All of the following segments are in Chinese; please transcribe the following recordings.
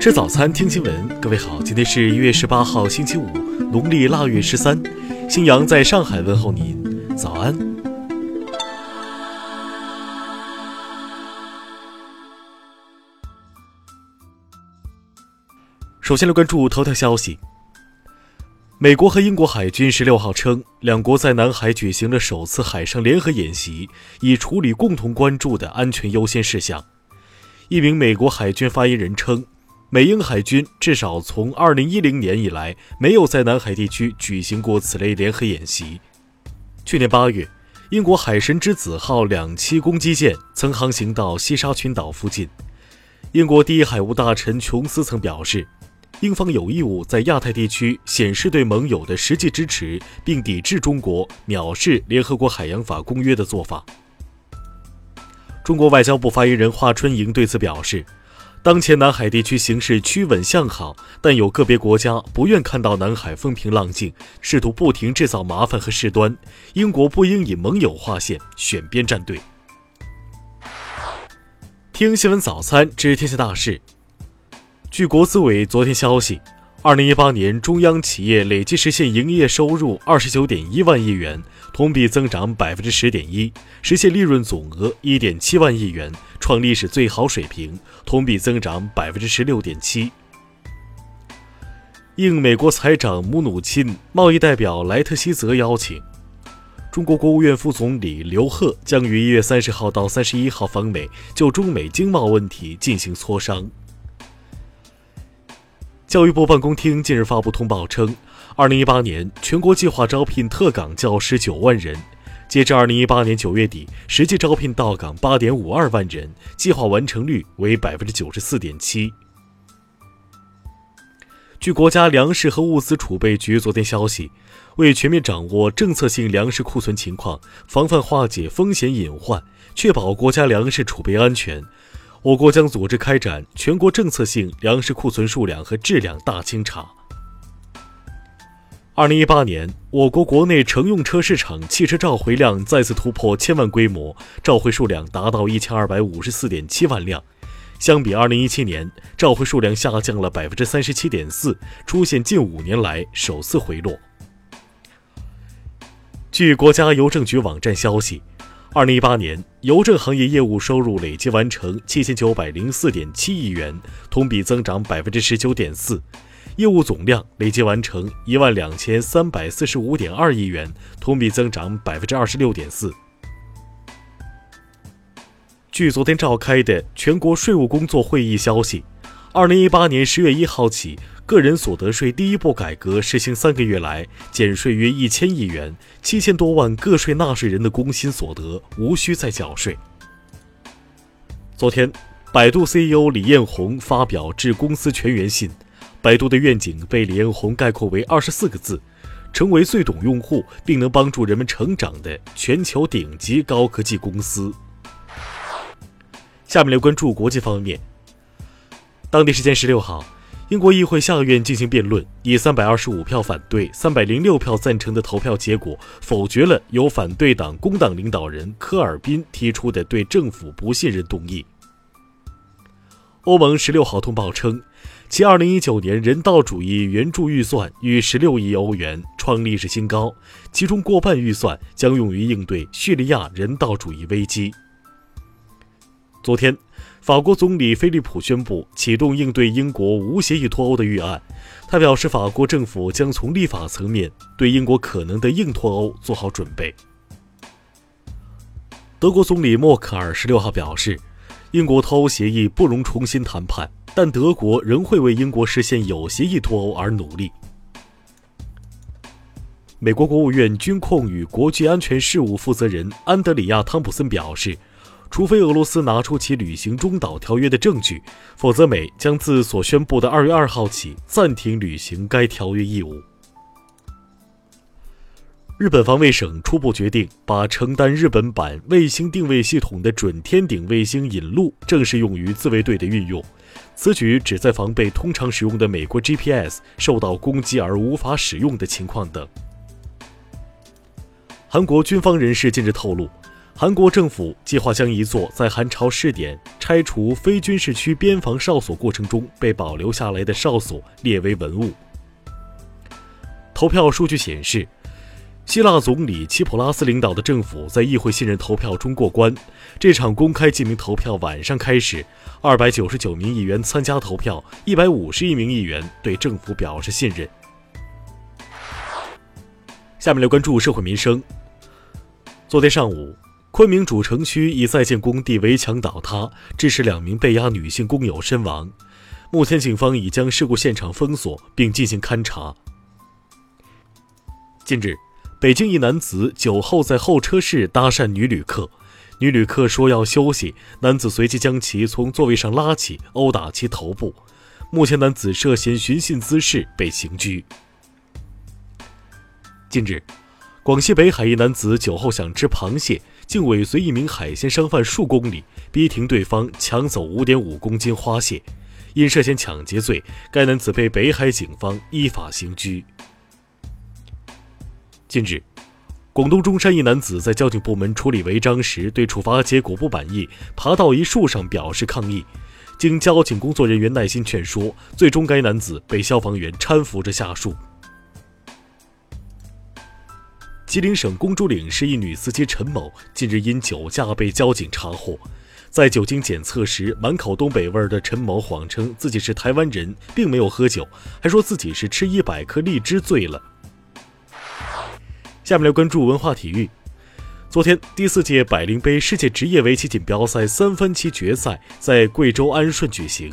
吃早餐，听新闻。各位好，今天是一月十八号，星期五，农历腊月十三。新阳在上海问候您，早安。首先来关注头条消息。美国和英国海军十六号称，两国在南海举行了首次海上联合演习，以处理共同关注的安全优先事项。一名美国海军发言人称。美英海军至少从2010年以来没有在南海地区举行过此类联合演习。去年八月，英国海神之子号两栖攻击舰曾航行到西沙群岛附近。英国第一海务大臣琼斯曾表示，英方有义务在亚太地区显示对盟友的实际支持，并抵制中国藐视联合国海洋法公约的做法。中国外交部发言人华春莹对此表示。当前南海地区形势趋稳向好，但有个别国家不愿看到南海风平浪静，试图不停制造麻烦和事端。英国不应以盟友划线、选边站队。听新闻早餐知天下大事。据国资委昨天消息。二零一八年，中央企业累计实现营业收入二十九点一万亿元，同比增长百分之十点一，实现利润总额一点七万亿元，创历史最好水平，同比增长百分之十六点七。应美国财长姆努钦、贸易代表莱特希泽邀请，中国国务院副总理刘鹤将于一月三十号到三十一号访美，就中美经贸问题进行磋商。教育部办公厅近日发布通报称，二零一八年全国计划招聘特岗教师九万人，截至二零一八年九月底，实际招聘到岗八点五二万人，计划完成率为百分之九十四点七。据国家粮食和物资储备局昨天消息，为全面掌握政策性粮食库存情况，防范化解风险隐患，确保国家粮食储备安全。我国将组织开展全国政策性粮食库存数量和质量大清查。二零一八年，我国国内乘用车市场汽车召回量再次突破千万规模，召回数量达到一千二百五十四点七万辆，相比二零一七年，召回数量下降了百分之三十七点四，出现近五年来首次回落。据国家邮政局网站消息。二零一八年，邮政行业业务收入累计完成七千九百零四点七亿元，同比增长百分之十九点四；业务总量累计完成一万两千三百四十五点二亿元，同比增长百分之二十六点四。据昨天召开的全国税务工作会议消息，二零一八年十月一号起。个人所得税第一步改革实行三个月来，减税约一千亿元，七千多万个税纳税人的工薪所得无需再缴税。昨天，百度 CEO 李彦宏发表致公司全员信，百度的愿景被李彦宏概括为二十四个字：成为最懂用户并能帮助人们成长的全球顶级高科技公司。下面来关注国际方面，当地时间十六号。英国议会下院进行辩论，以三百二十五票反对、三百零六票赞成的投票结果，否决了由反对党工党领导人科尔宾提出的对政府不信任动议。欧盟十六号通报称，其二零一九年人道主义援助预算逾十六亿欧元，创历史新高，其中过半预算将用于应对叙利亚人道主义危机。昨天。法国总理菲利普宣布启动应对英国无协议脱欧的预案。他表示，法国政府将从立法层面对英国可能的硬脱欧做好准备。德国总理默克尔十六号表示，英国脱欧协议不容重新谈判，但德国仍会为英国实现有协议脱欧而努力。美国国务院军控与国际安全事务负责人安德里亚·汤普森表示。除非俄罗斯拿出其履行中导条约的证据，否则美将自所宣布的二月二号起暂停履行该条约义务。日本防卫省初步决定把承担日本版卫星定位系统的准天顶卫星引路正式用于自卫队的运用，此举旨在防备通常使用的美国 GPS 受到攻击而无法使用的情况等。韩国军方人士近日透露。韩国政府计划将一座在韩朝试点拆除非军事区边防哨所过程中被保留下来的哨所列为文物。投票数据显示。希腊总理齐普拉斯领导的政府在议会信任投票中过关。这场公开记名投票晚上开始，二百九十九名议员参加投票，一百五十一名议员对政府表示信任。下面来关注社会民生。昨天上午，昆明主城区一在建工地围墙倒塌，致使两名被压女性工友身亡。目前，警方已将事故现场封锁并进行勘查。近日。北京一男子酒后在候车室搭讪女旅客，女旅客说要休息，男子随即将其从座位上拉起，殴打其头部。目前，男子涉嫌寻衅滋事被刑拘。近日，广西北海一男子酒后想吃螃蟹，竟尾随一名海鲜商贩数公里，逼停对方抢走五点五公斤花蟹。因涉嫌抢劫罪，该男子被北海警方依法刑拘。近日，广东中山一男子在交警部门处理违章时，对处罚结果不满意，爬到一树上表示抗议。经交警工作人员耐心劝说，最终该男子被消防员搀扶着下树。吉林省公主岭市一女司机陈某近日因酒驾被交警查获，在酒精检测时满口东北味儿的陈某谎称自己是台湾人，并没有喝酒，还说自己是吃一百颗荔枝醉了。下面来关注文化体育。昨天，第四届百灵杯世界职业围棋锦标赛三番棋决赛在贵州安顺举行，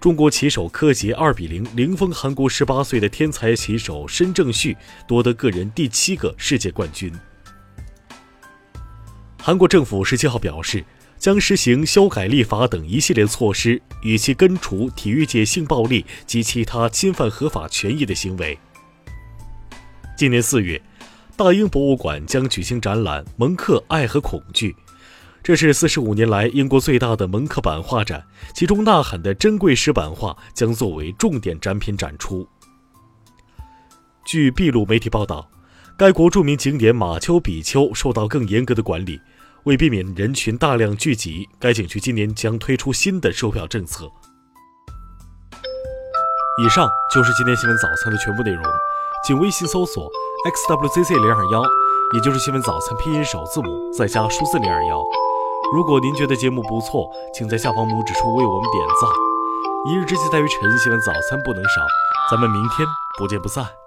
中国棋手柯洁二比零零封韩国十八岁的天才棋手申正旭，夺得个人第七个世界冠军。韩国政府十七号表示，将实行修改立法等一系列措施，以期根除体育界性暴力及其他侵犯合法权益的行为。今年四月。大英博物馆将举行展览《蒙克爱和恐惧》，这是四十五年来英国最大的蒙克版画展，其中《呐喊》的珍贵石版画将作为重点展品展出。据秘鲁媒体报道，该国著名景点马丘比丘受到更严格的管理，为避免人群大量聚集，该景区今年将推出新的售票政策。以上就是今天新闻早餐的全部内容，请微信搜索。xwzc 零二幺，也就是新闻早餐拼音首字母再加数字零二幺。如果您觉得节目不错，请在下方拇指处为我们点赞。一日之计在于晨，希望早餐不能少。咱们明天不见不散。